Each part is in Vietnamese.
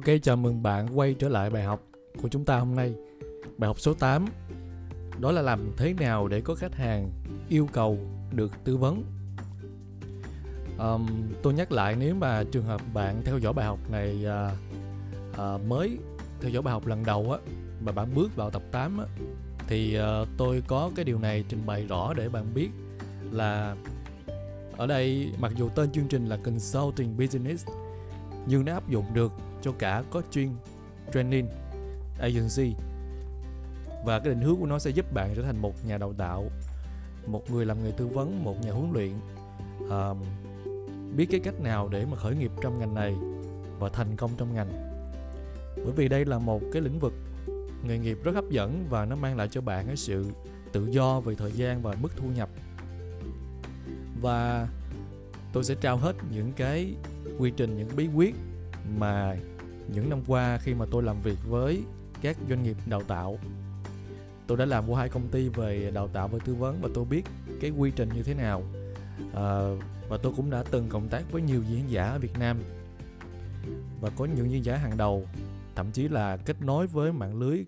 Ok, chào mừng bạn quay trở lại bài học của chúng ta hôm nay. Bài học số 8 đó là làm thế nào để có khách hàng yêu cầu được tư vấn. Um, tôi nhắc lại nếu mà trường hợp bạn theo dõi bài học này uh, uh, mới theo dõi bài học lần đầu á mà bạn bước vào tập 8 á thì uh, tôi có cái điều này trình bày rõ để bạn biết là ở đây mặc dù tên chương trình là Consulting Business nhưng nó áp dụng được cho cả coaching, training, agency và cái định hướng của nó sẽ giúp bạn trở thành một nhà đào tạo, một người làm nghề tư vấn, một nhà huấn luyện, uh, biết cái cách nào để mà khởi nghiệp trong ngành này và thành công trong ngành. Bởi vì đây là một cái lĩnh vực nghề nghiệp rất hấp dẫn và nó mang lại cho bạn cái sự tự do về thời gian và mức thu nhập. Và tôi sẽ trao hết những cái quy trình những bí quyết mà những năm qua khi mà tôi làm việc với các doanh nghiệp đào tạo. Tôi đã làm qua hai công ty về đào tạo và tư vấn và tôi biết cái quy trình như thế nào. À, và tôi cũng đã từng cộng tác với nhiều diễn giả ở Việt Nam và có những diễn giả hàng đầu thậm chí là kết nối với mạng lưới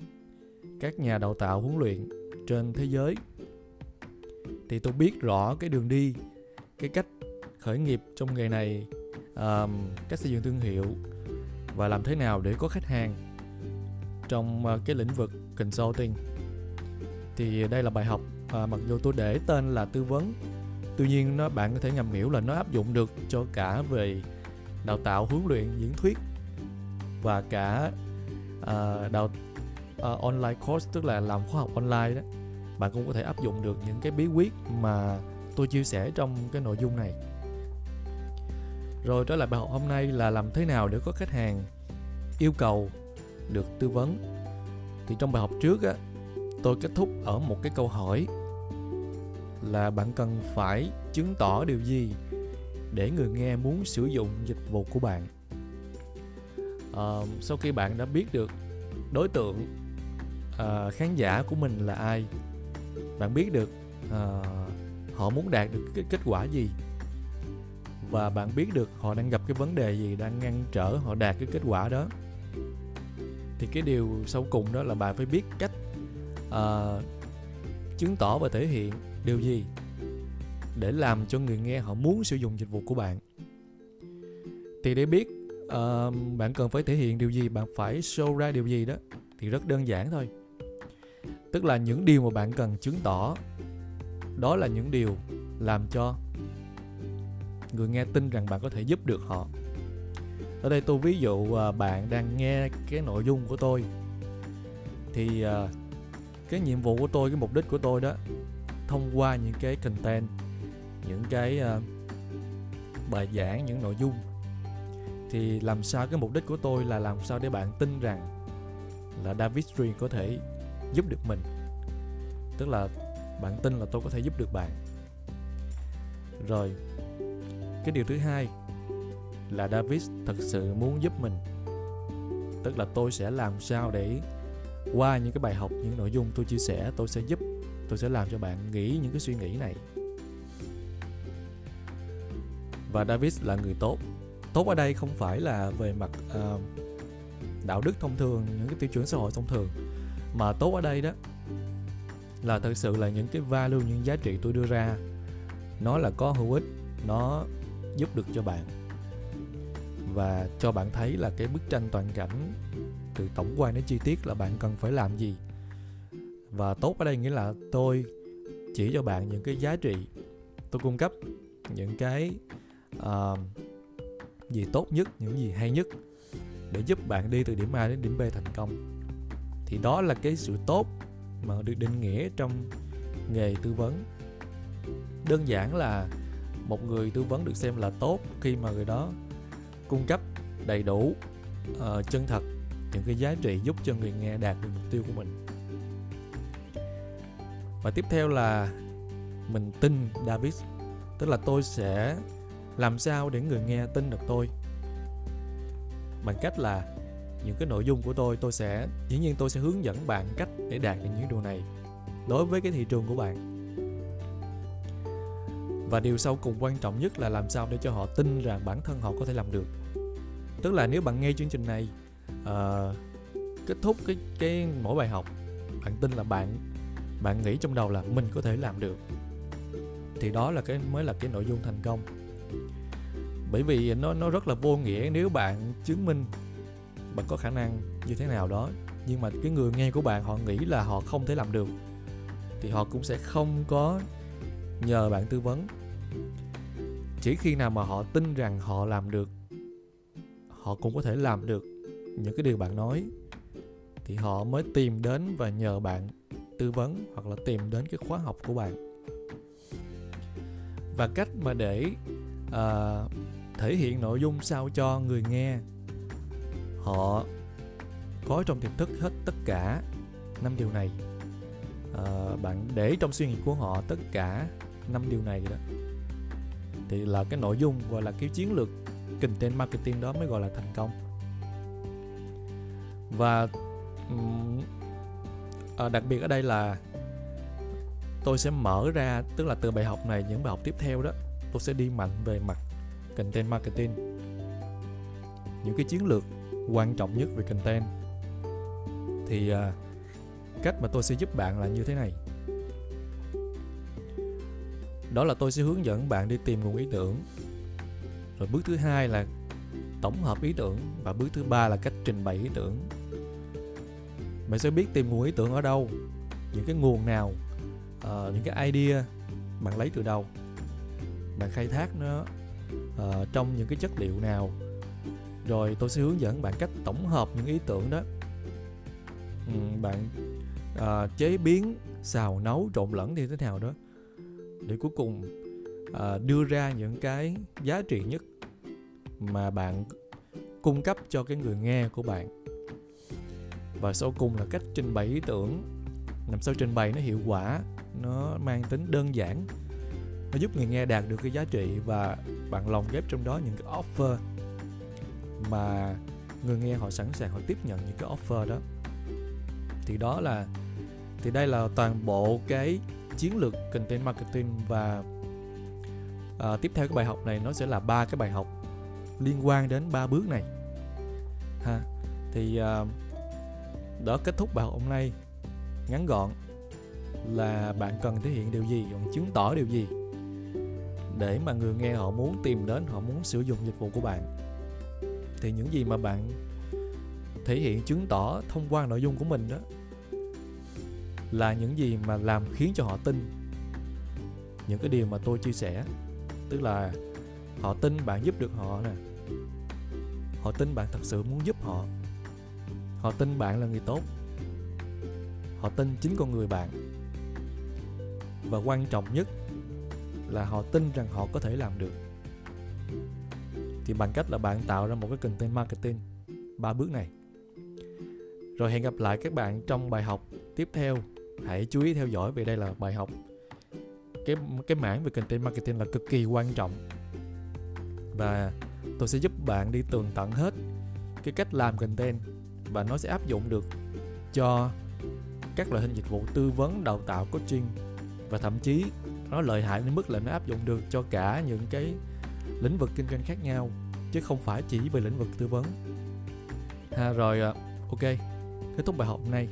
các nhà đào tạo huấn luyện trên thế giới. Thì tôi biết rõ cái đường đi cái cách khởi nghiệp trong nghề này um, cách xây dựng thương hiệu và làm thế nào để có khách hàng trong uh, cái lĩnh vực consulting. Thì đây là bài học uh, mặc dù tôi để tên là tư vấn tuy nhiên nó bạn có thể ngầm hiểu là nó áp dụng được cho cả về đào tạo huấn luyện diễn thuyết và cả uh, đào uh, online course tức là làm khóa học online đó. Bạn cũng có thể áp dụng được những cái bí quyết mà tôi chia sẻ trong cái nội dung này rồi trở lại bài học hôm nay là làm thế nào để có khách hàng yêu cầu được tư vấn. Thì trong bài học trước á, tôi kết thúc ở một cái câu hỏi là bạn cần phải chứng tỏ điều gì để người nghe muốn sử dụng dịch vụ của bạn. À, sau khi bạn đã biết được đối tượng à, khán giả của mình là ai, bạn biết được à, họ muốn đạt được cái kết quả gì và bạn biết được họ đang gặp cái vấn đề gì đang ngăn trở họ đạt cái kết quả đó. Thì cái điều sau cùng đó là bạn phải biết cách uh, chứng tỏ và thể hiện điều gì để làm cho người nghe họ muốn sử dụng dịch vụ của bạn. Thì để biết uh, bạn cần phải thể hiện điều gì bạn phải show ra điều gì đó thì rất đơn giản thôi. Tức là những điều mà bạn cần chứng tỏ đó là những điều làm cho người nghe tin rằng bạn có thể giúp được họ. Ở đây tôi ví dụ à, bạn đang nghe cái nội dung của tôi. Thì à, cái nhiệm vụ của tôi, cái mục đích của tôi đó, thông qua những cái content, những cái à, bài giảng, những nội dung. Thì làm sao cái mục đích của tôi là làm sao để bạn tin rằng là David Stream có thể giúp được mình. Tức là bạn tin là tôi có thể giúp được bạn. Rồi cái điều thứ hai là David thật sự muốn giúp mình. Tức là tôi sẽ làm sao để qua những cái bài học những nội dung tôi chia sẻ tôi sẽ giúp tôi sẽ làm cho bạn nghĩ những cái suy nghĩ này. Và David là người tốt. Tốt ở đây không phải là về mặt uh, đạo đức thông thường những cái tiêu chuẩn xã hội thông thường mà tốt ở đây đó là thực sự là những cái value những giá trị tôi đưa ra. Nó là có hữu ích nó giúp được cho bạn. Và cho bạn thấy là cái bức tranh toàn cảnh từ tổng quan đến chi tiết là bạn cần phải làm gì. Và tốt ở đây nghĩa là tôi chỉ cho bạn những cái giá trị. Tôi cung cấp những cái uh, gì tốt nhất những gì hay nhất để giúp bạn đi từ điểm A đến điểm B thành công. Thì đó là cái sự tốt mà được định nghĩa trong nghề tư vấn. Đơn giản là một người tư vấn được xem là tốt khi mà người đó cung cấp đầy đủ uh, chân thật những cái giá trị giúp cho người nghe đạt được mục tiêu của mình. Và tiếp theo là mình tin David tức là tôi sẽ làm sao để người nghe tin được tôi. Bằng cách là những cái nội dung của tôi tôi sẽ dĩ nhiên tôi sẽ hướng dẫn bạn cách để đạt được những điều này đối với cái thị trường của bạn và điều sau cùng quan trọng nhất là làm sao để cho họ tin rằng bản thân họ có thể làm được. Tức là nếu bạn nghe chương trình này uh, kết thúc cái cái mỗi bài học bạn tin là bạn bạn nghĩ trong đầu là mình có thể làm được. Thì đó là cái mới là cái nội dung thành công. Bởi vì nó nó rất là vô nghĩa nếu bạn chứng minh bạn có khả năng như thế nào đó. Nhưng mà cái người nghe của bạn họ nghĩ là họ không thể làm được thì họ cũng sẽ không có nhờ bạn tư vấn chỉ khi nào mà họ tin rằng họ làm được họ cũng có thể làm được những cái điều bạn nói thì họ mới tìm đến và nhờ bạn tư vấn hoặc là tìm đến cái khóa học của bạn. Và cách mà để uh, thể hiện nội dung sao cho người nghe họ có trong tiềm thức hết tất cả năm điều này. À, bạn để trong suy nghĩ của họ tất cả năm điều này đó thì là cái nội dung gọi là cái chiến lược content marketing đó mới gọi là thành công. Và à, đặc biệt ở đây là tôi sẽ mở ra tức là từ bài học này những bài học tiếp theo đó tôi sẽ đi mạnh về mặt content marketing. Những cái chiến lược quan trọng nhất về content thì à, cách mà tôi sẽ giúp bạn là như thế này đó là tôi sẽ hướng dẫn bạn đi tìm nguồn ý tưởng. Rồi bước thứ hai là tổng hợp ý tưởng và bước thứ ba là cách trình bày ý tưởng. Bạn sẽ biết tìm nguồn ý tưởng ở đâu những cái nguồn nào uh, những cái idea bạn lấy từ đâu. Bạn khai thác nó uh, trong những cái chất liệu nào. Rồi tôi sẽ hướng dẫn bạn cách tổng hợp những ý tưởng đó. Ừ, bạn uh, chế biến xào nấu trộn lẫn như thế nào đó để cuối cùng uh, đưa ra những cái giá trị nhất mà bạn cung cấp cho cái người nghe của bạn. Và sau cùng là cách trình bày ý tưởng. Làm sao trình bày nó hiệu quả nó mang tính đơn giản nó giúp người nghe đạt được cái giá trị và bạn lồng ghép trong đó những cái offer mà người nghe họ sẵn sàng họ tiếp nhận những cái offer đó. Thì đó là thì đây là toàn bộ cái chiến lược content marketing và à, tiếp theo cái bài học này nó sẽ là ba cái bài học liên quan đến ba bước này. Ha thì ờ, à, đó kết thúc bài học hôm nay ngắn gọn là bạn cần thể hiện điều gì bạn chứng tỏ điều gì để mà người nghe họ muốn tìm đến họ muốn sử dụng dịch vụ của bạn? Thì những gì mà bạn thể hiện chứng tỏ thông qua nội dung của mình đó là những gì mà làm khiến cho họ tin. Những cái điều mà tôi chia sẻ, tức là họ tin bạn giúp được họ nè. Họ tin bạn thật sự muốn giúp họ. Họ tin bạn là người tốt. Họ tin chính con người bạn. Và quan trọng nhất là họ tin rằng họ có thể làm được. Thì bằng cách là bạn tạo ra một cái content marketing ba bước này. Rồi hẹn gặp lại các bạn trong bài học tiếp theo hãy chú ý theo dõi vì đây là bài học. Cái cái mảng về content marketing là cực kỳ quan trọng. Và tôi sẽ giúp bạn đi tường tận hết cái cách làm content và nó sẽ áp dụng được cho các loại hình dịch vụ tư vấn, đào tạo, coaching và thậm chí nó lợi hại đến mức là nó áp dụng được cho cả những cái lĩnh vực kinh doanh khác nhau, chứ không phải chỉ về lĩnh vực tư vấn. Ha, rồi à, ok. Kết thúc bài học hôm nay.